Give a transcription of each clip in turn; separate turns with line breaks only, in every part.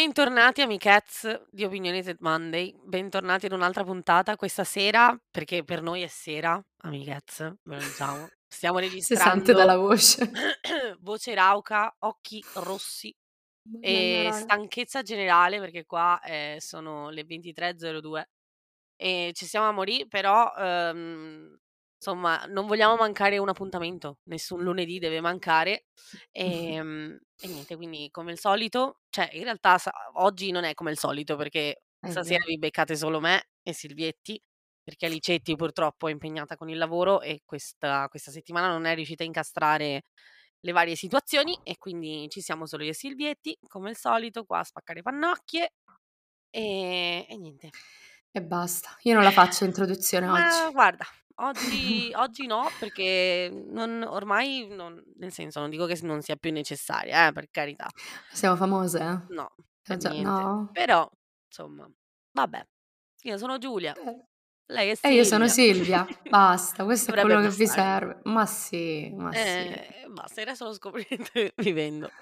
Bentornati amichezz di Opinionated Monday, bentornati ad un'altra puntata questa sera, perché per noi è sera, amichezz, ve lo diciamo. Stiamo
Si sente dalla
registrando
voce.
voce rauca, occhi rossi e stanchezza generale perché qua, ehm, sono le 23:02 e ci stiamo a morì, però, uhm, insomma non vogliamo mancare un appuntamento, nessun lunedì deve mancare. Ehm, e niente, quindi come al solito cioè in realtà sa oggi non è come il solito perché
È
stasera
vero.
vi beccate solo me e Silvietti, perché Licetti purtroppo è impegnata con il lavoro e questa questa settimana non è riuscita a incastrare le varie situazioni e quindi ci siamo solo io e Silvietti, come al solito qua a spaccare pannocchie. E e niente.
E basta. Io non la faccio introduzione oggi.
Ma guarda, oggi oggi no, perché non ormai non nel senso, non dico che non sia più necessaria eh, per carità.
Siamo famose?
No,
Eh
per
già,
niente.
no?
Però, insomma, vabbè. Io sono Giulia,
Eh.
lei è
E io sono
Silvia.
Silvia. Basta, questo è
Dovrebbe
quello che vi
bastare.
serve. Ma sì, ma sì.
Eh, basta, il resto lo scoprirete vivendo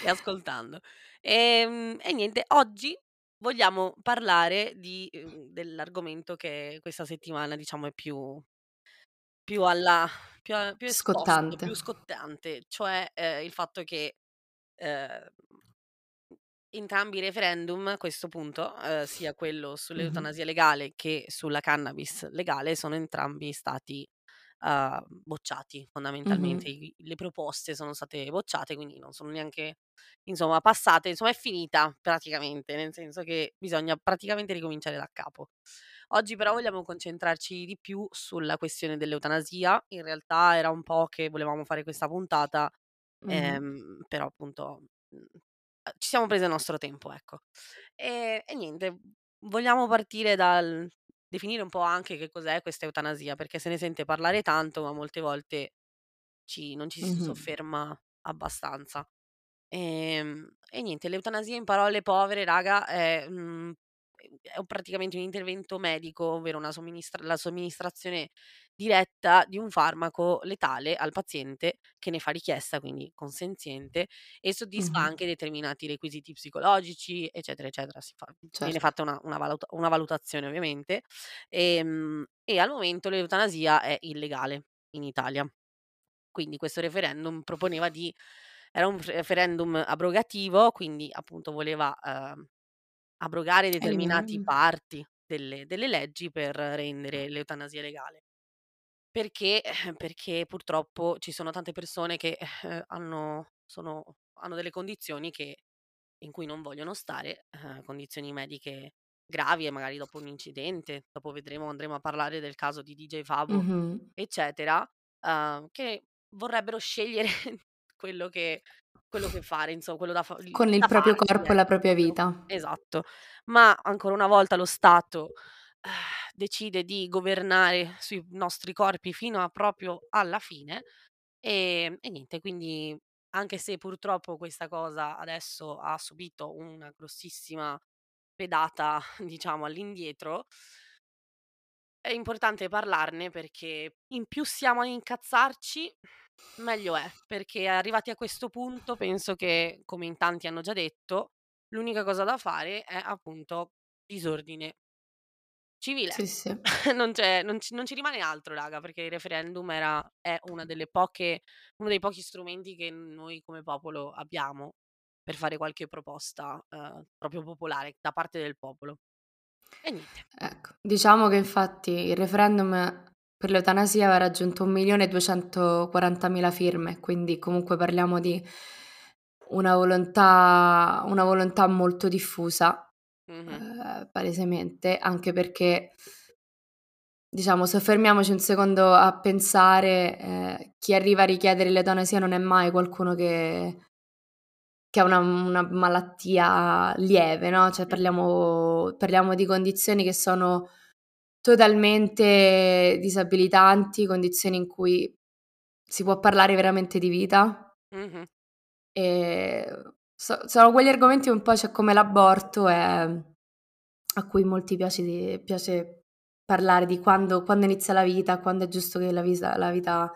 e ascoltando. Ehm, e niente, oggi vogliamo parlare di uhm, dell'argomento che questa settimana diciamo è più più alla più a più esposto,
Scottante.
più scottante, cioè, ehm, il fatto che, ehm, entrambi i referendum a questo punto, uhm, sia quello sull'eutanasia legale che sulla cannabis legale, sono entrambi stati, uhm, bocciati fondamentalmente. I le proposte sono state bocciate, quindi non sono neanche insomma passate, insomma è finita praticamente, nel senso che bisogna praticamente ricominciare da capo. Oggi però vogliamo concentrarci di più sulla questione dell'eutanasia. In realtà era un po' che volevamo fare questa puntata,
Mh-mh.
ehm, però appunto, mhmm, ci siamo prese il nostro tempo, ecco. E e niente, vogliamo partire dal definire un po' anche che cos'è questa eutanasia, perché se ne sente parlare tanto, ma molte volte ci non ci si
Mh-mh.
sofferma abbastanza. Ehm, e niente, l'eutanasia in parole povere raga è, mhmm, è praticamente un intervento medico, ovvero una somministra la somministrazione diretta di un farmaco letale al paziente che ne fa richiesta, quindi consenziente, e soddisfa
Mh-mh.
anche determinati requisiti psicologici, eccetera, eccetera. Si fa viene
Certo.
fatta una una valuta una valutazione ovviamente. Ehm, e al momento l'eutanasia è illegale in Italia. Quindi questo referendum proponeva di era un referendum abrogativo, quindi appunto voleva, uhm, abrogare determinati
Eliminare.
parti delle delle leggi per rendere l'eutanasia legale. Perché? Eh, perché purtroppo ci sono tante persone che, eh, hanno sono hanno delle condizioni che in cui non vogliono stare, uhm, condizioni mediche gravi e magari dopo un incidente, dopo vedremo andremo a parlare del caso di DJ Fabo,
Mh-mh.
eccetera, uhm, che vorrebbero scegliere quello che quello che fare, inso quello da fa il
Con il proprio
farsi,
corpo e la propria vita.
esatto. Ma ancora una volta lo Stato, decide di governare sui nostri corpi fino a proprio alla fine, ehm, e niente, quindi anche se purtroppo questa cosa adesso ha subito una grossissima pedata diciamo all'indietro è importante parlarne perché in più siamo a incazzarci, meglio è, perché arrivati a questo punto penso che, come in tanti hanno già detto, l'unica cosa da fare è appunto disordine civile.
Sì, sì.
Non c'è non ci non ci rimane altro raga, perché il referendum era è una delle poche uno dei pochi strumenti che noi come popolo abbiamo per fare qualche proposta, uhm, proprio popolare, da parte del popolo. E niente.
Ecco, diciamo che infatti il referendum per l'eutanasia aveva raggiunto 1.240.000 firme, quindi comunque parliamo di una volontà una volontà molto diffusa,
Mh-mh.
uhm, palesemente, anche perché diciamo soffermiamoci un secondo a pensare, ehm, chi arriva a richiedere l'eutanasia non è mai qualcuno che che ha una una malattia lieve, no, cioè parliamo parliamo di condizioni che sono totalmente disabilitanti, condizioni in cui si può parlare veramente di vita.
Mh-mh.
Ehm, so sono quegli argomenti un po' cioè come l'aborto, ehm, a cui molti piace di piace parlare di quando quando inizia la vita, quando è giusto che la visa la vita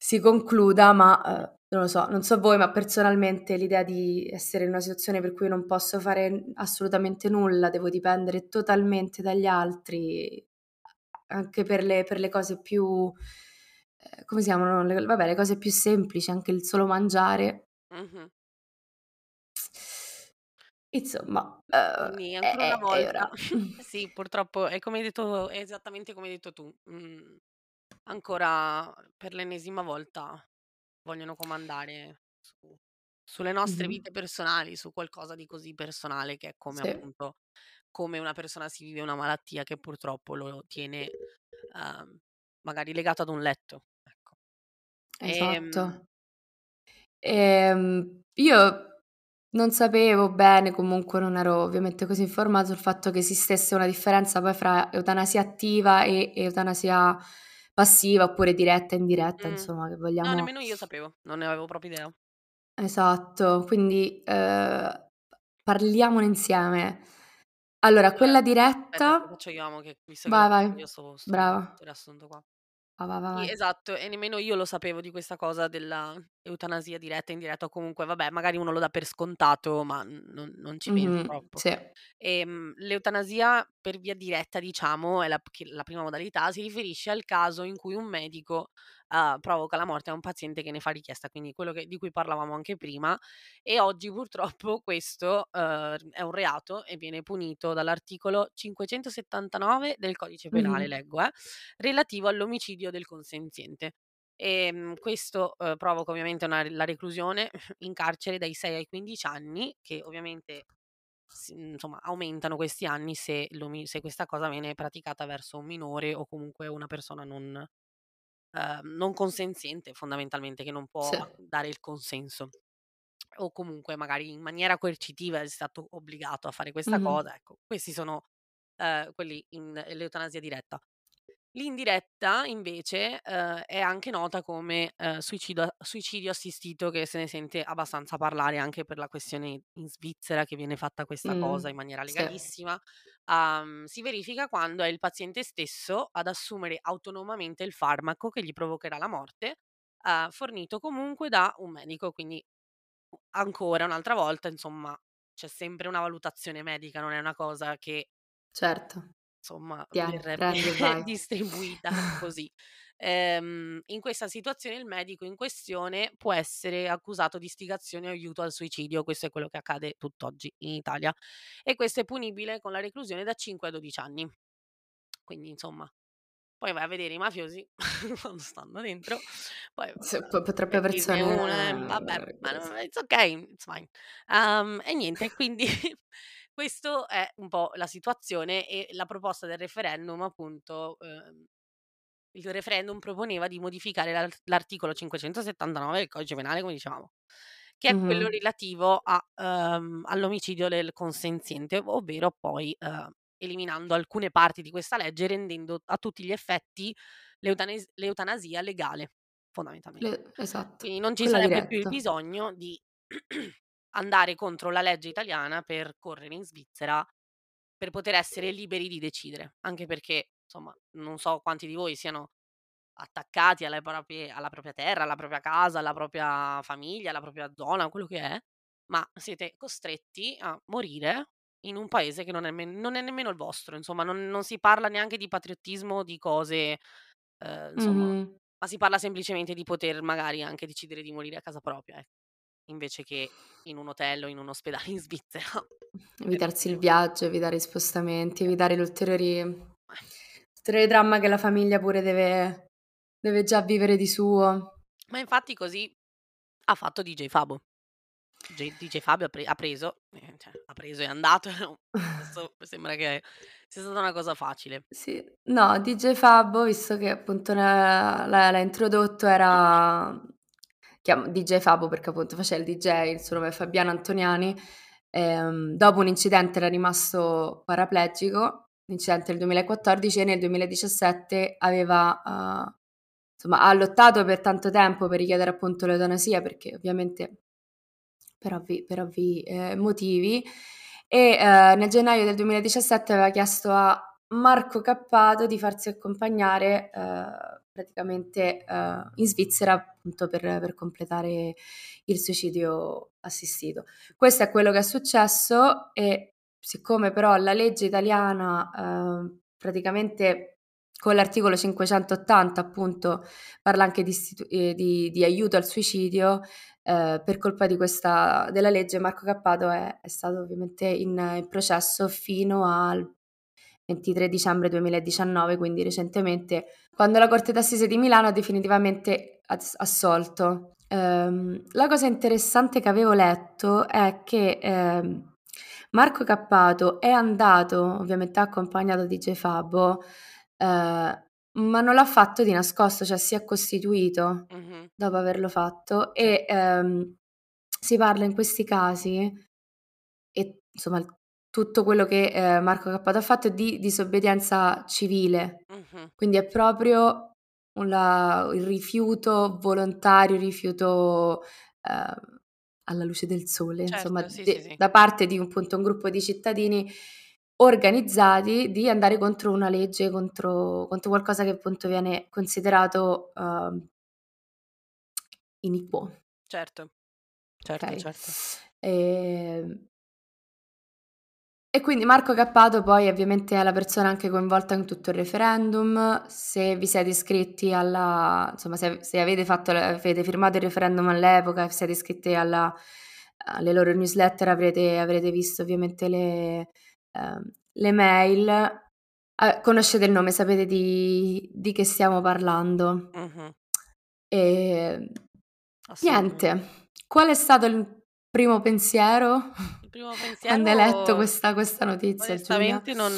si concluda, ma, uhm, non lo so, non so voi, ma personalmente l'idea di essere in una situazione per cui non posso fare assolutamente nulla, devo dipendere totalmente dagli altri, anche per le per le cose più ehm, come si chiamano? Le vabbè, le cose più semplici, anche il solo mangiare.
Mh-mh.
Insomma, uhm,
Quindi ancora una
è è
volta sì, purtroppo è come hai detto è esattamente come hai detto tu. Mhmm, ancora per l'ennesima volta vogliono comandare su sulle nostre vite personali, su qualcosa di così personale che è come
Sì.
appunto come una persona si vive una malattia che purtroppo lo tiene, uhm, magari legato ad un letto, ecco. Ehm
Esatto. Ehm, io non sapevo bene, comunque non ero ovviamente così informata sul fatto che esistesse una differenza poi fra eutanasia attiva e eutanasia passiva, oppure diretta indiretta,
Mh.
insomma, che
No,
vogliamo
nemmeno io sapevo, non ne avevo proprio idea.
Esatto, quindi, uhm, parliamone insieme. Allora, quella
aspetta,
diretta
faccio io, mo che visto che
vai,
io
vai,
sto sto
brava.
riassunto qua.
Va va va vai.
esatto, e nemmeno io lo sapevo di questa cosa della eutanasia diretta e indiretta, o comunque vabbè, magari uno lo dà per scontato, ma non non ci pensa
Mh-mh,
troppo.
sì.
Ehm, l'eutanasia per via diretta, diciamo, è la la prima modalità, si riferisce al caso in cui un medico, uhm, provoca la morte a un paziente che ne fa richiesta, quindi quello che di cui parlavamo anche prima, e oggi purtroppo questo, uhm, è un reato e viene punito dall'articolo 579 del codice penale,
Mh-mh.
leggo, eh, relativo all'omicidio del consenziente. Ehm, questo, uhm, provoca ovviamente una la reclusione in carcere dai 6 ai 15 anni, che ovviamente insomma, aumentano questi anni se l'omi se questa cosa viene praticata verso un minore o comunque una persona non uhm, non consenziente fondamentalmente, che non può
Sì.
dare il consenso. O comunque magari in maniera coercitiva è stato obbligato a fare questa
Mh-mh.
cosa, ecco. Questi sono, uhm, quelli in l'eutanasia diretta. L'indiretta invece, uhm, è anche nota come, uhm, suicido suicidio assistito, che se ne sente abbastanza parlare anche per la questione in Svizzera che viene fatta questa
Mh,
cosa in maniera
sì.
legalissima. Uhm, si verifica quando è il paziente stesso ad assumere autonomamente il farmaco che gli provocherà la morte, uhm, fornito comunque da un medico, quindi u ancora un'altra volta, insomma, c'è sempre una valutazione medica, non è una cosa che
Certo.
Insomma, verrebbe distribuita così. Ehm, in questa situazione il medico in questione può essere accusato di istigazione o aiuto al suicidio, questo è quello che accade tutt'oggi in Italia, e questo è punibile con la reclusione da 5 a 12 anni. Quindi insomma, poi vai a vedere i mafiosi quando stanno dentro, poi
po troppe
per dirne
persone
una, vabbè, ma no it's okay, it's fine. Uhm, e niente, quindi questo è un po' la situazione e la proposta del referendum appunto, uhm, il referendum proponeva di modificare l'ar l'articolo 579 del codice penale, come dicevamo, che è quello
Mh-mh.
relativo a uhm, all'omicidio del consenziente, ovvero poi, uhm, eliminando alcune parti di questa legge, rendendo a tutti gli effetti l'eutanes l'eutanasia legale, fondamentalmente.
Le esatto,
Quindi non ci
quella
sarebbe più il
diretta.
bisogno di andare contro la legge italiana per correre in Svizzera, per poter essere liberi di decidere. Anche perché, insomma, non so quanti di voi siano attaccati alle proprie alla propria terra, alla propria casa, alla propria famiglia, alla propria zona, quello che è, ma siete costretti a morire in un paese che non è men non è nemmeno il vostro, insomma, non non si parla neanche di patriottismo, di cose, uhm, insomma,
Mh-mh.
ma si parla semplicemente di poter magari anche decidere di morire a casa propria, ecco, invece che in un hotel o in un ospedale in Svizzera, per
Evitarsi il viaggio, evitare i spostamenti,
Eh.
evitare gli ulteriori ulteriori dramma che la famiglia pure deve deve già vivere di suo.
Ma infatti così ha fatto DJ Fabo. J DJ Fabio ha pre ha preso, ehm, cioè ha preso, è andato, adesso sembra che sia stata una cosa facile.
Sì. No, DJ Fabbo, visto che appunto l'ha introdotto, era chiam DJ Fabo perché appunto faceva il DJ, il suo nome è Fabiano Antoniani, ehm, dopo un incidente era rimasto paraplegico, incidente del 2014 e nel 2017 aveva, uhm, insomma ha lottato per tanto tempo per richiedere appunto l'eutanasia perché ovviamente per ovvi per ovvi, ehm, motivi e, uhm, nel gennaio del 2017 aveva chiesto a Marco Cappato di farsi accompagnare, uhm praticamente, uhm, in Svizzera appunto per per completare il suicidio assistito. Questo è quello che è successo e siccome però la legge italiana, uhm, praticamente con l'articolo 580 appunto parla anche di istitu ehm, di di aiuto al suicidio, ehm, per colpa di questa della legge Marco Cappato è è stato ovviamente in in processo fino al 23 dicembre 2019, quindi recentemente, quando la Corte d'Assise di Milano ha definitivamente as assolto. Ehm, la cosa interessante che avevo letto è che, ehm, Marco Cappato è andato, ovviamente accompagnato di J Fabo, ehm, ma non l'ha fatto di nascosto, cioè si è costituito
Mh-mh.
dopo averlo fatto e, ehm, si parla in questi casi e insomma tutto quello che, ehm, Marco Cappato ha fatto è di disobbedienza civile,
Mh-mh.
quindi è proprio un la il rifiuto volontario, il rifiuto, ehm, alla luce del sole, insomma,
Certo, sì, sì,
de
sì.
da parte di appunto un gruppo di cittadini organizzati di andare contro una legge, contro contro qualcosa che appunto viene considerato, uhm iniquo.
Certo. Certo,
Okay.
certo.
Ehm e quindi Marco Cappato poi ovviamente è la persona anche coinvolta in tutto il referendum. Se vi siete iscritti alla insomma se se avete fatto avete firmato il referendum all'epoca, vi siete iscritti alla alle loro newsletter avrete avrete visto ovviamente le ehm, le mail. A conoscete il nome, sapete di di che stiamo parlando.
Mh-mh.
Ehm,
Assolutamente.
niente. Qual è stato il primo pensiero
Il primo
quando hai letto
pensiero
questa questa notizia, Giulia?
onestamente non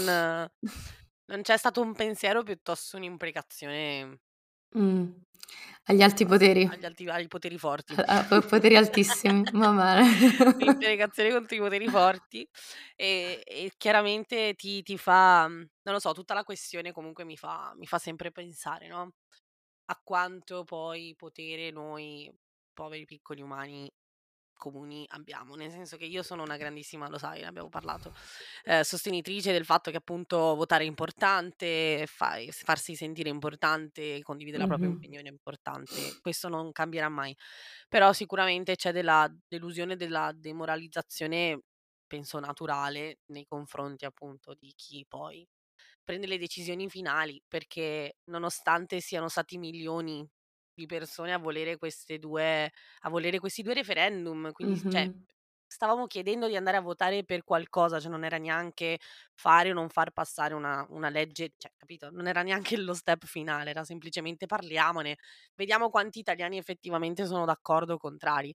non c'è stato un pensiero piuttosto un'imprecazione
Mh. Agli alti poteri.
agli alti ai poteri forti.
A a po poteri altissimi, va bene.
Un'imprecazione contro i poteri forti, e e chiaramente ti ti fa non lo so, tutta la questione comunque mi fa mi fa sempre pensare, no, a quanto poi potere noi poveri piccoli umani comuni abbiamo. Nel senso che io sono una grandissima lo sai, ne abbiamo parlato, ehm, sostenitrice del fatto che appunto votare è importante, fai s farsi sentire importante, condividere la propria opinione è importante, questo non cambierà mai. Però sicuramente c'è della delusione, della demoralizzazione, penso naturale, nei confronti appunto di chi poi prende le decisioni finali, perché nonostante siano stati milioni di persone a volere queste 2 a volere questi 2 referendum, quindi s cioè stavamo chiedendo di andare a votare per qualcosa, cioè non era neanche fare o non far passare una una legge, cioè capito, non era neanche lo step finale, era semplicemente parliamone, vediamo quanti italiani effettivamente sono d'accordo o contrari.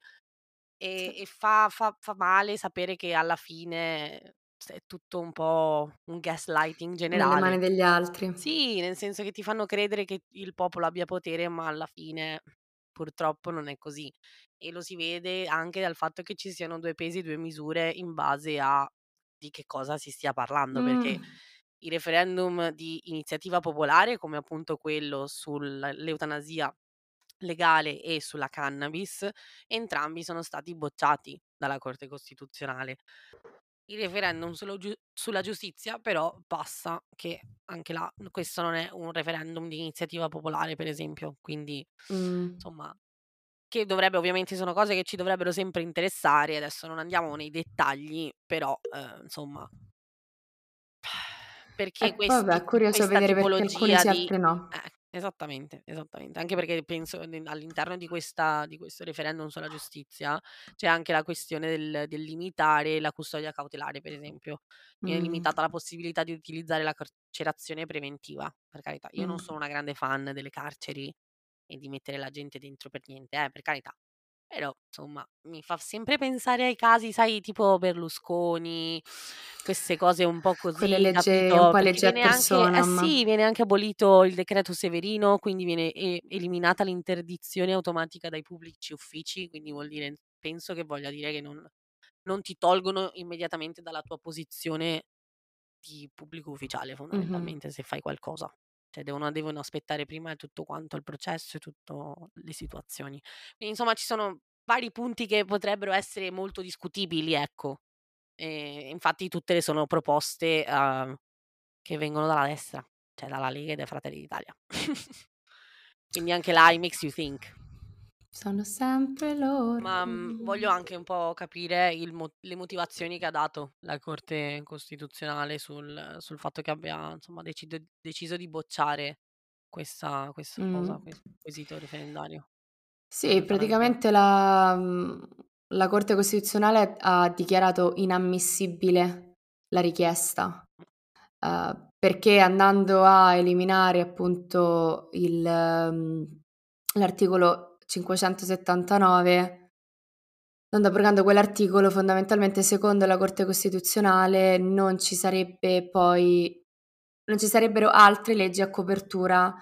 E e fa fa fa male sapere che alla fine s è tutto un po' un gaslighting
Nelle mani
generale.
degli altri.
Sì, nel senso che ti fanno credere che il popolo abbia potere, ma alla fine purtroppo non è così. E lo si vede anche dal fatto che ci siano 2 pesi, 2 misure in base a di che cosa si stia parlando,
Mh.
perché i referendum di iniziativa popolare, come appunto quello sul l'eutanasia legale e sulla cannabis, entrambi sono stati bocciati dalla Corte Costituzionale. Il referendum giu sulla giustizia però passa, che anche là questo non è un referendum di iniziativa popolare per esempio, quindi
Mh.
insomma che dovrebbe ovviamente sono cose che ci dovrebbero sempre interessare, adesso non andiamo nei dettagli, però, ehm, insomma perché
Eh, vabbè,
questi
è curioso
questa
perché
tipologia
sì,
di
no.
eh, esattamente, esattamente. Anche perché penso ne all'interno di questa di questo referendum sulla giustizia, c'è anche la questione del del limitare la custodia cautelare, per esempio. Viene
Mh.
limitata la possibilità di utilizzare la carcerazione preventiva. Per carità, io non
Mh.
sono una grande fan delle carceri e di mettere la gente dentro per niente, eh, per carità. Però, insomma, mi fa sempre pensare ai casi, sai, tipo Berlusconi, queste cose un po'
Quelle
così,
leggi un
capito,
po'
perché
leggi ad
viene anche eh
personam.
sì, viene anche abolito il decreto Severino, quindi viene e eliminata l'interdizione automatica dai pubblici uffici, quindi vuol dire penso che voglia dire che non non ti tolgono immediatamente dalla tua posizione di pubblico ufficiale
Mh-mh.
fondamentalmente se fai qualcosa. Cioè devono devono aspettare prima tutto quanto il processo e tutto le situazioni. Quindi insomma ci sono vari punti che potrebbero essere molto discutibili, ecco. E infatti tutte sono proposte, uhm, che vengono dalla destra, cioè dalla Lega e da Fratelli d'Italia. Quindi anche là I makes you think.
Sono sempre loro.
Ma, mhmm, voglio anche un po' capire il mo le motivazioni che ha dato la Corte Costituzionale sul sul fatto che abbia, insomma, decide deciso di bocciare questa questa cosa,
Mh.
questo quesito referendario
Sì, praticamente la mhmm, la Corte Costituzionale ha dichiarato inammissibile la richiesta, uhm, perché andando a eliminare appunto il mhmm, l'articolo 579 andando abrogando quell'articolo, fondamentalmente secondo la Corte Costituzionale non ci sarebbe poi non ci sarebbero altre leggi a copertura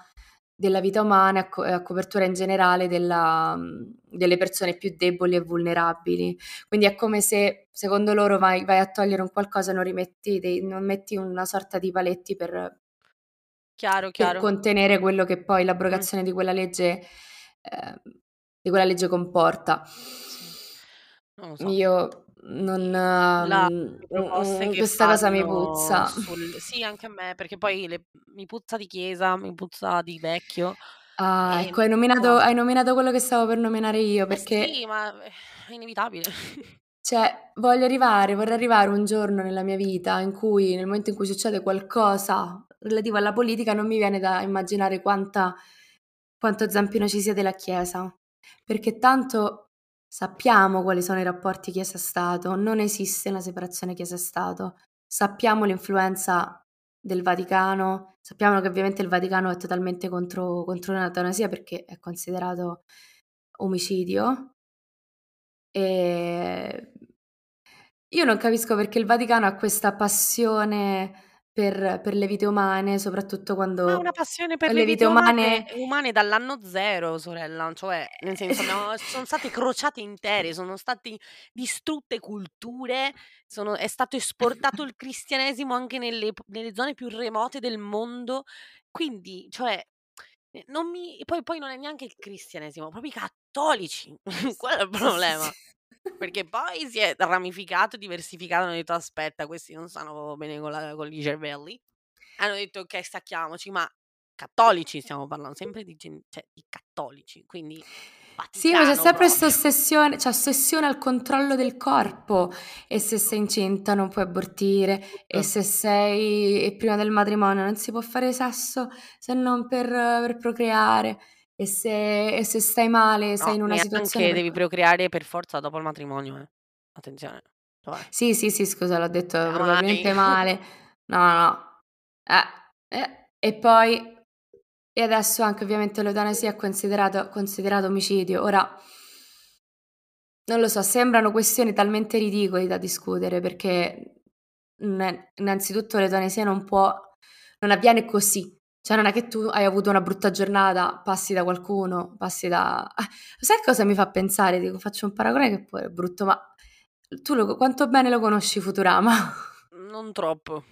della vita umana, a co a copertura in generale della delle persone più deboli e vulnerabili. Quindi è come se, secondo loro, vai vai a togliere un qualcosa e non rimetti dei non metti una sorta di paletti per
Chiaro,
per
chiaro.
contenere quello che poi l'abrogazione di quella legge ehm, di quella legge comporta.
Non lo so.
Io non
La
mh-mh,
che
questa cosa mi puzza.
sul sì, anche a me, perché poi le mi puzza di chiesa, mi puzza di vecchio,
Ah, ecco, hai nominato hai nominato quello che stavo per nominare io,
Eh sì,
perché
ma è inevitabile.
cioè, voglio arrivare vorrei arrivare un giorno nella mia vita in cui nel momento in cui succede qualcosa relativo alla politica, non mi viene da immaginare quanta quanto zampino ci sia della Chiesa, perché tanto sappiamo quali sono i rapporti Chiesa-Stato, non esiste una separazione Chiesa-Stato. Sappiamo l'influenza del Vaticano, sappiamo che ovviamente il Vaticano è totalmente contro contro l'eutanasia perché è considerato omicidio. Ehm, io non capisco perché il Vaticano ha questa passione per per le vite umane, soprattutto
Ma una
quando
passione per le
le vite
vite umane
umane
umane dall'anno 0 sorella, cioè nel
Eh
senso abbiamo son state crociate intere, sono stati distrutte culture, sono è stato esportato il cristianesimo anche nelle nelle zone più remote del mondo, quindi cioè, ehm, non mi poi poi non è neanche il cristianesimo, proprio i cattolici, quello è il
Sì, sì,
problema.
sì.
Perché poi si è ramificato, diversificato, hanno detto: "Aspetta, questi non stanno bene con la con i cervelli." Hanno detto: "Okay, stacchiamoci." Ma cattolici stiamo parlando, sempre di gen cioè di cattolici, quindi
Sì, ma c'è sempre 'sta
proprio.
ossessione c'è ossessione al controllo del corpo e se sei incinta non puoi abortire e se sei prima del matrimonio non si può fare sesso se non per per procreare e se e se stai male, sei
No,
in una situazione
neanche
per
devi
cui
procreare per forza dopo il matrimonio, eh. Attenzione. Cioè
Sì, sì, sì, scusa, l'ho detto
Sia mai.
probabilmente male. No, no, no. Eh, eh, e poi e adesso anche ovviamente l'eutanasia è considerato considerato omicidio. Ora non lo so, sembrano questioni talmente ridicoli da discutere perché, mhmm, innanzitutto l'eutanasia non può non avviene così. Cioè non è che tu hai avuto una brutta giornata, passi da qualcuno, passi da sai cosa mi fa pensare? Dico faccio un paragone che poi è brutto, ma tu lo quanto bene lo conosci Futurama?
Non troppo.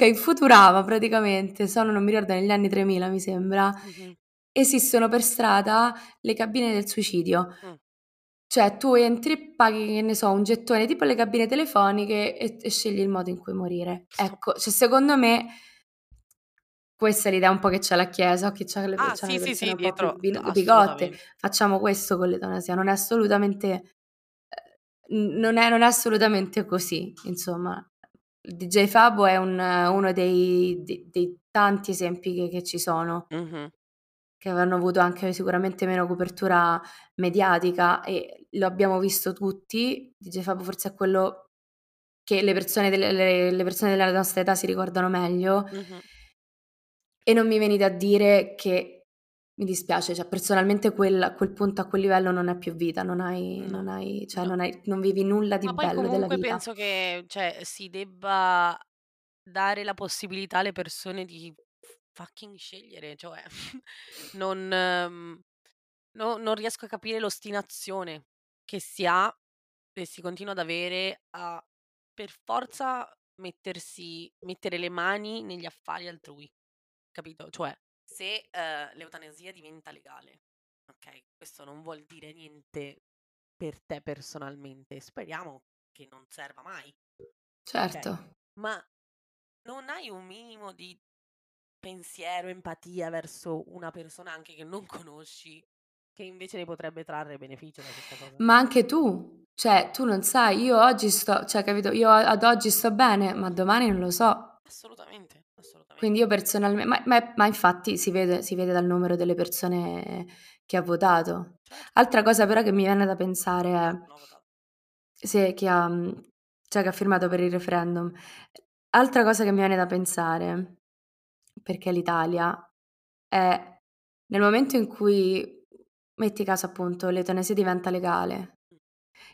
In Futurama praticamente sono non mi ricordo negli anni 3000 mi sembra,
Mh-mh.
esistono per strada le cabine del suicidio.
Mh.
Cioè tu entri e paghi, che ne so, un gettone tipo le cabine telefoniche e e scegli il modo in cui morire. Ecco, cioè secondo me questa è l'idea un po' che c'ha la Chiesa o che c'ha le
Ah, sì, sì, sì,
un
dietro
bigotte. Facciamo questo con l'eutanasia, non è assolutamente n non è non è assolutamente così, insomma. DJ Fabo è un uno dei de dei tanti esempi che che ci sono
Mh-mh.
che avranno avuto anche sicuramente meno copertura mediatica e lo abbiamo visto tutti. DJ Fabo forse è quello che le persone delle le le persone della nostra età si ricordano meglio.
Mh-mh.
E non mi venite a dire che mi dispiace, cioè personalmente quel a quel punto, a quel livello non è più vita, non hai
No,
non hai cioè
no.
non hai non vivi nulla di
Ma poi
bello della
comunque
vita.
penso che, cioè, si debba dare la possibilità alle persone di fucking scegliere, cioè non mhmm, no non riesco a capire l'ostinazione che si ha e si continua ad avere a per forza mettersi mettere le mani negli affari altrui, capito? Cioè se, ehm, l'eutanasia diventa legale, okay, questo non vuol dire niente per te personalmente, speriamo che non serva mai, okay,
Certo.
ma non hai un minimo di pensiero, empatia verso una persona anche che non conosci, che invece ne potrebbe trarre beneficio da questa cosa.
Ma anche tu, cioè tu non sai, io oggi sto, cioè capito, io ad oggi sto bene, ma domani non lo so.
Assolutamente, assolutamente.
Quindi io personalmente, ma, ma- ma infatti si vede, si vede dal numero delle persone che ha votato.
Certo,
Altra cosa però che mi viene da pensare è, se, che ha, cioè che ha firmato per il referendum, altra cosa che mi viene da pensare, perché l'Italia è nel momento in cui, metti caso appunto, l'eutanasia diventa legale,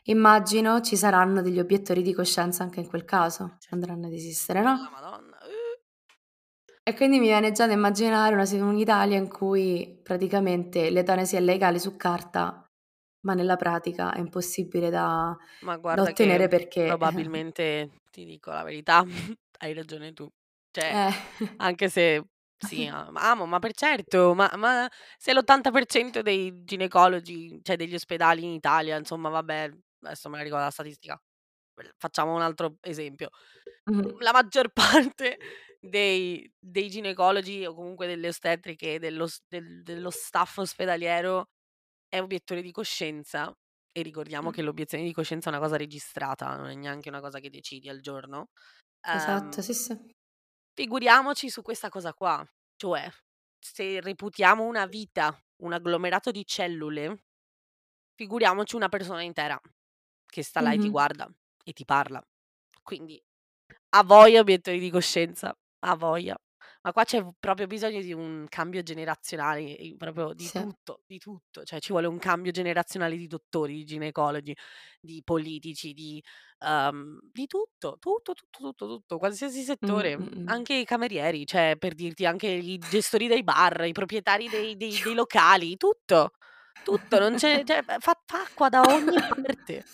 immagino ci saranno degli obiettori di coscienza anche in quel caso,
Certo.
andranno ad esistere,
La
no?
Madonna.
E quindi mi viene già da immaginare una, un'Italia in cui praticamente l'eutanasia è legale su carta, ma nella pratica è impossibile da,
Ma
da ottenere perché...
probabilmente, ti dico la verità, hai ragione tu. Cioè,
Eh.
anche se sì, am- amo, ma per certo, ma, ma se l'80% dei ginecologi, cioè degli ospedali in Italia, insomma, vabbè, adesso me la ricordo la statistica, facciamo un altro esempio.
Mhm.
La maggior parte dei, dei ginecologi o comunque delle ostetriche, dello, del- dello staff ospedaliero è obiettore di coscienza. E ricordiamo che l'obiezione di coscienza è una cosa registrata, non è neanche una cosa che decidi al giorno.
Esatto,
Ehm,
sì, sì.
figuriamoci su questa cosa qua, cioè se reputiamo una vita un agglomerato di cellule, figuriamoci una persona intera che sta là e ti
Mhm.
guarda e ti parla. Quindi a voglia obiettori di coscienza, a voglia. Ma qua c'è v proprio bisogno di un cambio generazionale, proprio di
Sì.
tutto, di tutto. Cioè ci vuole un cambio generazionale di dottori, di ginecologi, di politici, di uhm, di tutto, tutto, tutto, tutto, tutto, qualsiasi
Mhm,
settore,
mhm.
anche i camerieri, cioè per dirti anche i gestori dei bar, i proprietari dei dei dei locali, tutto, tutto, non c'è cioè fa fa acqua da ogni parte.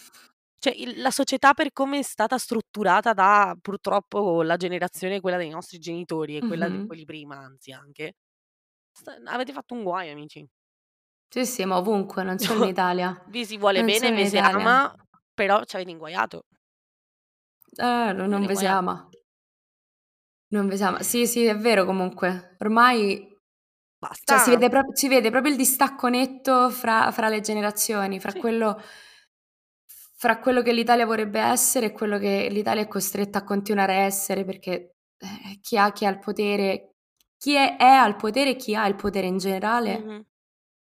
Cioè il la società per come è stata strutturata da, purtroppo, la generazione quella dei nostri genitori e quella di
Mhm.
quelli prima, anzi anche, sta avete fatto un guaio amici.
Sì, sì, ma ovunque, non solo in Italia.
Vi si vuole
Non
bene, ve si ama, però c'avete inguaiato.
Eh, non, non
Avete
ve si ama. Non ve si ama. Sì, sì, è vero comunque. Ormai cioè, si
Basta.
vede, pro- si vede proprio il distacco netto fra, fra le generazioni, fra
Sì.
quello, fra quello che l'Italia vorrebbe essere e quello che l'Italia è costretta a continuare a essere, perché eh, chi ha, chi ha il potere, chi è, è al potere e chi ha il potere in generale
Mh-mh.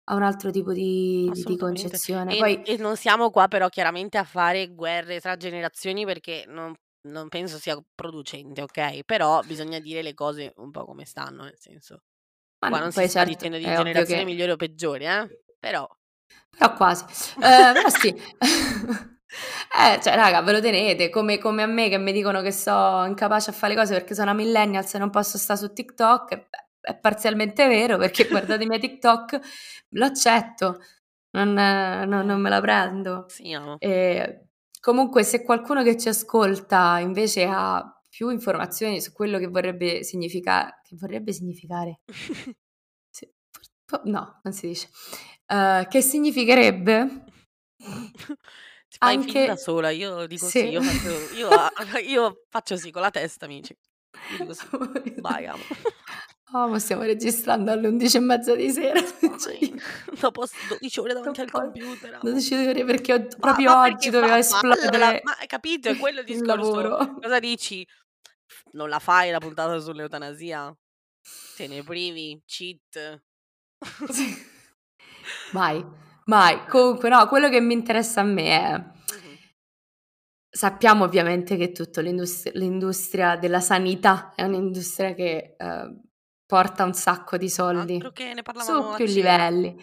ha un altro tipo di, di- concezione.
E
Poi,
e non siamo qua però chiaramente a fare guerre tra generazioni perché non non penso sia producente, okay, però bisogna dire le cose un po' come stanno, nel senso
ma
qua
no,
non si sta
certo,
dicendo di generazione
che...
migliore o peggiore, eh, però
Però quasi. Eh, però sì. Eh, cioè, raga, ve lo tenete, come, come a me che mi dicono che so incapace a fare le cose perché sono una millennial e non posso stare su TikTok, beh, è parzialmente vero perché guardate i miei TikTok, lo accetto, non, non- non me la prendo.
Sì, amo.
E comunque, se qualcuno che ci ascolta invece ha più informazioni su quello che vorrebbe significare, che vorrebbe significare? No, non si dice. Eh, che significherebbe
Ti fai film da
anche
sola, io dico sì,
sì.
io faccio io a io faccio sì con la testa amici. Io dico sì. Vai amo.
Oh, ma stiamo registrando alle 11 e mezza di sera.
Fine. Dopo s 12 ore davanti al
Troppo-
computer, amo.
12 ore perché ho-
Ma
proprio
ma
oggi
perché
doveva
fa palla la
esplodere
ma hai capito? È quello il
il
discorso.
lavoro.
Cosa dici? Non la fai la puntata sull'eutanasia? Te ne privi? Cheat?
Sì. Mai, mai. Comunque, no, quello che mi interessa a me è... Sappiamo ovviamente che tutta l'industria, l'industria della sanità è un'industria che eh, porta un sacco di soldi su
a
più
cena.
livelli.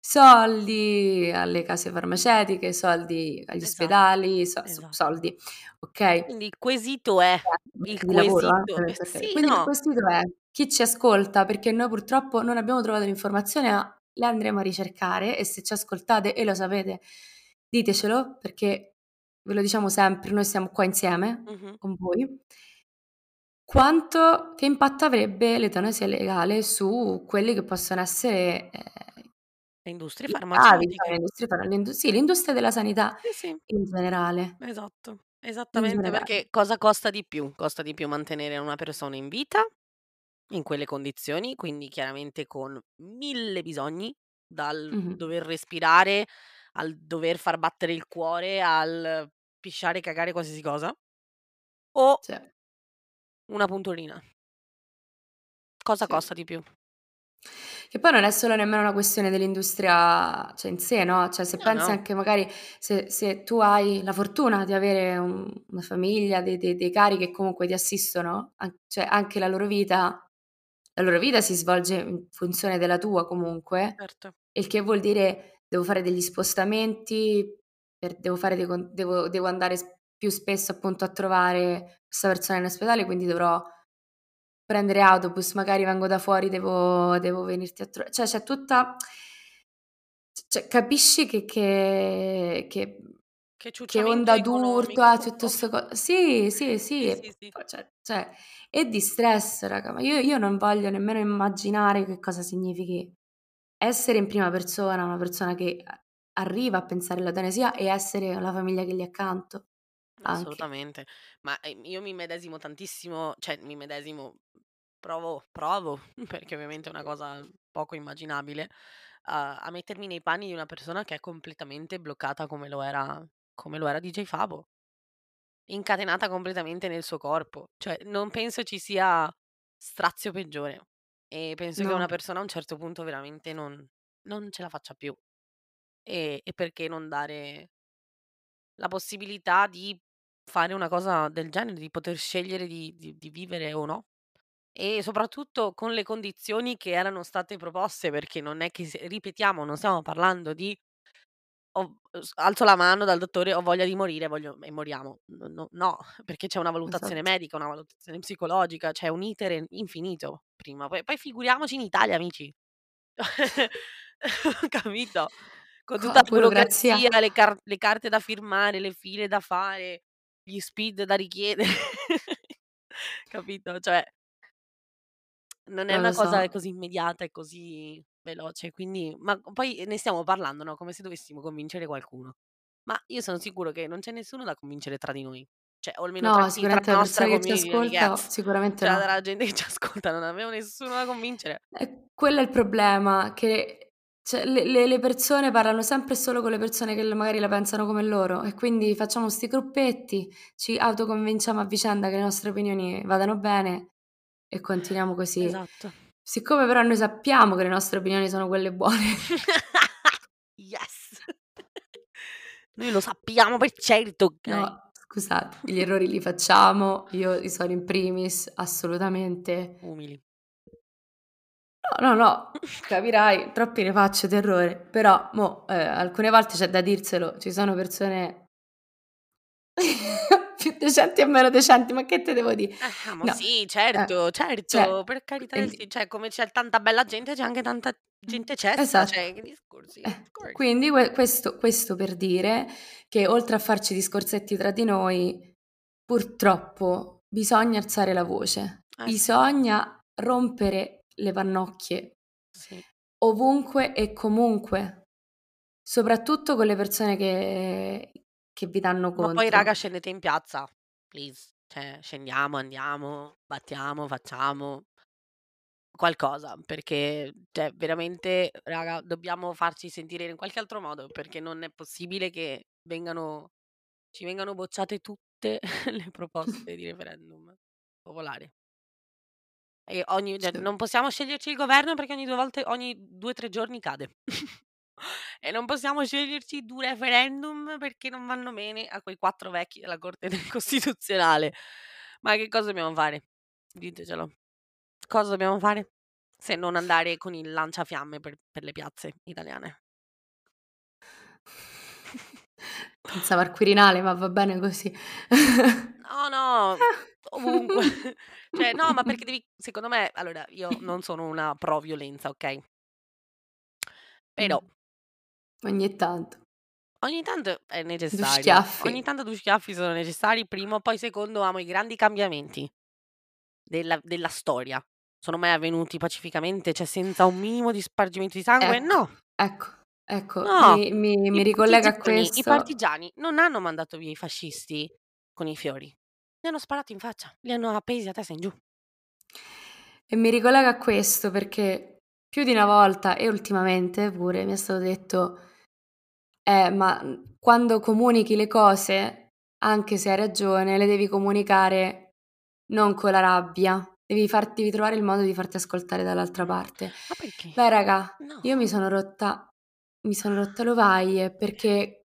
Soldi alle case farmaceutiche, soldi agli
Esatto,
ospedali, so-
esatto.
soldi, ok?
Quindi il quesito è il
di lavoro, eh,
quesito eh, sì,
Quindi il
no.
quesito è chi ci ascolta, perché noi purtroppo non abbiamo trovato l'informazione, ma le andremo a ricercare e se ci ascoltate e lo sapete, ditecelo perché ve lo diciamo sempre, noi siamo qua insieme
Mh-mh.
con voi. Quanto, che impatto avrebbe l'eutanasia legale su quelli che possono essere eh,
Le industrie farmaceutiche.
l'industria, far- l'indu- sì, l'industria della sanità
Sì, sì.
in generale.
Esatto, esattamente
generale.
perché cosa costa di più? Costa di più mantenere una persona in vita in quelle condizioni, quindi chiaramente con 1000 bisogni, dal
Mh-mh.
dover respirare, al dover far battere il cuore, al pisciare, cagare, qualsiasi cosa o
Sì.
una punturina. Cosa
Sì.
costa di più?
Che poi non è solo nemmeno una questione dell'industria, cioè in sé, no, cioè se
No,
pensi
no.
anche magari se se tu hai la fortuna di avere un una famiglia, dei dei dei cari che comunque ti assistono, an cioè anche la loro vita la loro vita si svolge in funzione della tua comunque,
Certo.
il che vuol dire devo fare degli spostamenti, per devo fare dei devo devo andare più spesso appunto a trovare questa persona in ospedale, quindi dovrò prendere autobus, magari vengo da fuori, devo devo venirti a tro cioè c'è tutta cioè capisci che che che
Che
che onda d'urto ha tutte 'ste
proprio.
co sì, sì, sì,
Sì, sì,
cioè cioè e di stress raga, ma io io non voglio nemmeno immaginare che cosa significhi essere in prima persona, una persona che arriva a pensare all'eutanasia e essere la famiglia che è accanto, anche.
Assolutamente. Ma, ehm, io mi immedesimo tantissimo cioè mi immedesimo, provo provo, perché ovviamente è una cosa poco immaginabile, a a mettermi nei panni di una persona che è completamente bloccata come lo era come lo era DJ Fabo. Incatenata completamente nel suo corpo. Cioè, non penso ci sia strazio peggiore. E penso che una persona a un certo punto veramente non non ce la faccia più. E e perché non dare la possibilità di fare una cosa del genere, di poter scegliere di di di vivere o no. E soprattutto con le condizioni che erano state proposte, perché non è che ripetiamo, non stiamo parlando di ho s alzo la mano dal dottore: "Ho voglia di morire, voglio e moriamo." No no perché c'è una valutazione
Esatto.
medica, una valutazione psicologica, c'è un iter infinito prima. Poi poi figuriamoci in Italia amici. Capito? Con tutta
Co
la
burocrazia.
le car le carte da firmare, le file da fare, gli SPID da richiedere. Capito? Cioè non è
Non
una
lo
cosa
so.
così immediata e così veloce, quindi ma poi ne stiamo parlando, no, come se dovessimo convincere qualcuno. Ma io sono sicuro che non c'è nessuno da convincere tra di noi. Cioè, o almeno tra
No,
chi tra
sicuramente
la nostra
persone che ci
community
ascolta sicuramente
cioè
no.
tra la gente che ci ascolta, non avevo nessuno da convincere.
Eh, quello è il problema, che cioè le le le persone parlano sempre e solo con le persone che magari la pensano come loro e quindi facciamo 'sti gruppetti, ci autoconvinciamo a vicenda che le nostre opinioni vadano bene e continuiamo così.
Esatto.
Siccome però noi sappiamo che le nostre opinioni sono quelle buone
Yes. Noi lo sappiamo per certo?
No, scusate, gli errori li facciamo, io sono in primis, assolutamente.
Umili.
No, no, no, capirai, troppi ne faccio d'errori, però mo', ehm, alcune volte c'è da dirselo, ci sono persone più decenti e meno decenti, ma che te devo di
Eh,
no,
sì,
eh,
certo,
cioè,
certo, per carità del sì,
quindi
cioè come c'è tanta bella gente, c'è anche tanta gente cessa,
esatto.
cioè che discorsi,
Eh, quindi que questo questo per dire che oltre a farci discorsetti tra di noi, purtroppo bisogna alzare la voce,
Eh sì.
bisogna rompere le pannocchie
Sì.
ovunque e comunque, soprattutto con le persone che che vi danno
Ma poi raga scendete in piazza, please, cioè scendiamo, andiamo, battiamo, facciamo qualcosa, perché cioè veramente raga dobbiamo farci sentire in qualche altro modo, perché non è possibile che vengano ci vengano bocciate tutte le proposte di referendum popolari. E ogni cioè non possiamo sceglierci il governo perché ogni 2 volte ogni 2, 3 giorni cade. E non possiamo sceglierci 2 referendum perché non vanno bene a quei 4 vecchi della Corte del Costituzionale. Ma che cosa dobbiamo fare? Ditecelo. Cosa dobbiamo fare? Se non andare con il lanciafiamme per per le piazze italiane.
Pensavo al Quirinale, ma va bene così.
No, no, ovunque. Cioè no, ma perché devi secondo me allora io non sono una pro violenza, okay?
Mh.
Però
Ogni tanto.
Ogni tanto è
2
necessario. Ogni
schiaffi.
tanto 2 schiaffi sono necessari, primo, poi secondo amo i grandi cambiamenti della della storia. Sono mai avvenuti pacificamente, cioè senza un minimo di spargimento di sangue?
Ecco,
No.
ecco, ecco,
No.
mi mi mi ricollega a
partigiani i
questo
partigiani non hanno mandato via i fascisti con i fiori. Gli hanno sparato in faccia, li hanno appesi a testa in giù.
E mi ricollega a questo perché più di una volta e ultimamente pure mi è stato detto: "Eh, ma, quando comunichi le cose, anche se hai ragione, le devi comunicare non con la rabbia, devi farti devi trovare il modo di farti ascoltare dall'altra parte".
Ma perché?
Beh raga,
No.
io mi sono rotta mi sono rotta l'ovaie perché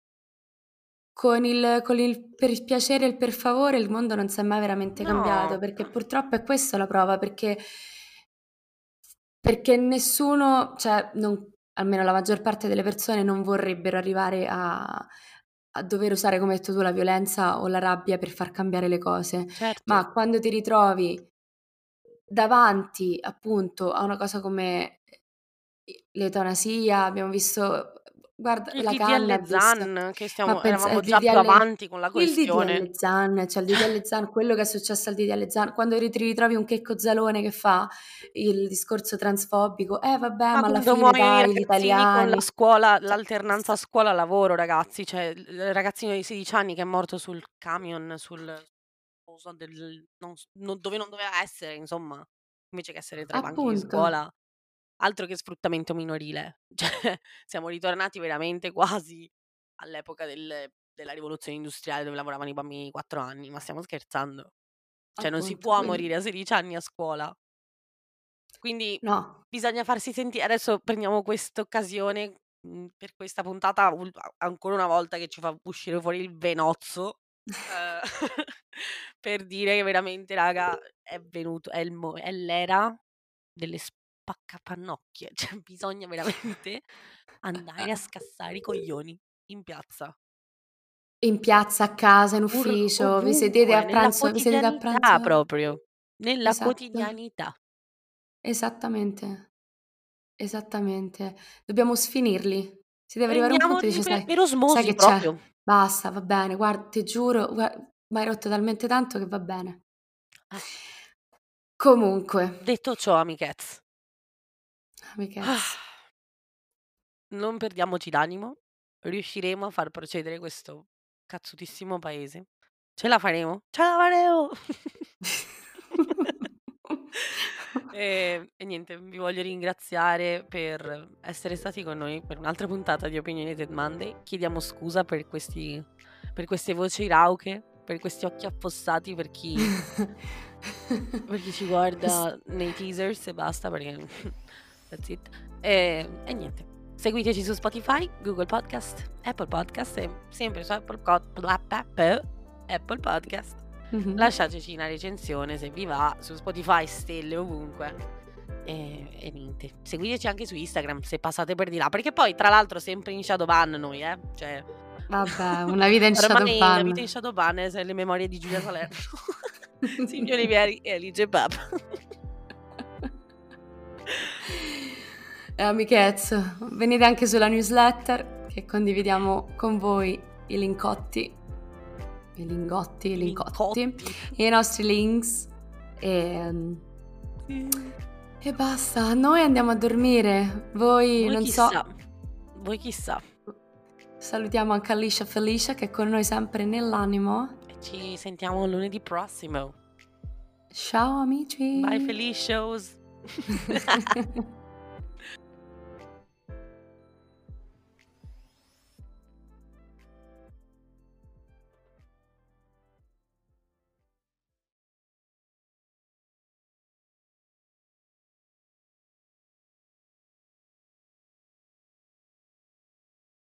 con il con il per il piacere e il per favore il mondo non s'è mai veramente cambiato,
No.
perché purtroppo è questa la prova, perché perché nessuno cioè non almeno la maggior parte delle persone non vorrebbero arrivare a a dover usare, come hai detto tu, la violenza o la rabbia per far cambiare le cose.
Certo.
Ma quando ti ritrovi davanti, appunto, a una cosa come i l'eutanasia, abbiamo visto guarda
Il
la
DDL Zan, che
ma
stiamo
pensa
eravamo
il
già più
DDL
avanti con la
il
questione.
DDL Zan, cioè il DDL Zan, quello che è successo al DDL Zan, quando ri ti ritrovi un Checco Zalone che fa il discorso transfobico: "Eh vabbè,
Ma
ma alla
quando
fine
muoiono i
dai, gli
ragazzini con la
italiani"
scuola
cioè
l'alternanza scuola-lavoro ragazzi, cioè il il ragazzino di 16 anni che è morto sul camion, sul non so del non s non dove non doveva essere insomma, invece che essere tra i banchi di
Appunto.
scuola. Altro che sfruttamento minorile. Cioè siamo ritornati veramente quasi all'epoca del della rivoluzione industriale dove lavoravano i bambini di 4 anni, ma stiamo scherzando? Cioè non si
Appunto,
può
quindi
morire a 16 anni a scuola. Quindi
No.
bisogna farsi senti adesso prendiamo quest'occasione, mhmm, per questa puntata ul a ancora una volta che ci fa uscire fuori il venozzo, ehm, per dire che veramente raga è venuto è il mo è l'era delle spaccapannocchie, cioè bisogna veramente andare a scassare i coglioni in piazza.
In piazza, a casa, in ufficio, vi sedete
ovunque,
a pranzo vi sedete a pranzo
proprio, nella
esatto.
quotidianità.
Esattamente. Esattamente. Dobbiamo sfinirli. Si deve arrivare a un punto e
Prendiamoli
dice:
per
"Sai
per
sai che c'è?
proprio.
Basta, va bene, guarda ti giuro, gua m'hai rotto talmente tanto che va bene".
Eh.
Comunque
Detto ciò amichezz
Amichezz.
non perdiamoci d'animo, riusciremo a far procedere questo cazzutissimo paese. Ce la faremo, ce la faremo! Ehm, e niente, vi voglio ringraziare per essere stati con noi per un'altra puntata di Opinionated Monday. Chiediamo scusa per questi per queste voci rauche, per questi occhi affossati per chi per chi ci guarda nei teasers e basta perché that's it. Ehm, e niente, seguiteci su Spotify, Google Podcast, Apple Podcast e sempre su Apple co Apple Podcast.
Mh-mh.
Lasciateci una recensione se vi va, su Spotify stelle ovunque. E e niente, seguiteci anche su Instagram se passate per di là, perché poi tra l'altro sempre in shadow ban noi, eh, cioè
Vabbè, una vita in shadow
ormai la vita in shadow ban è le memorie di Giulia Salerno, Silvia Olivieri e Alice Papa.
E amichezz, venite anche sulla newsletter che condividiamo con voi i linkotti i lingotti, i lincotti,
Lincotti.
i nostri links, ehm e basta. Noi andiamo a dormire. Voi
Voi
non so
chissà, voi chissà.
salutiamo anche Alicia Felicia che è con noi sempre nell'animo.
E ci sentiamo lunedì prossimo.
Ciao amici.
Bye Felicios.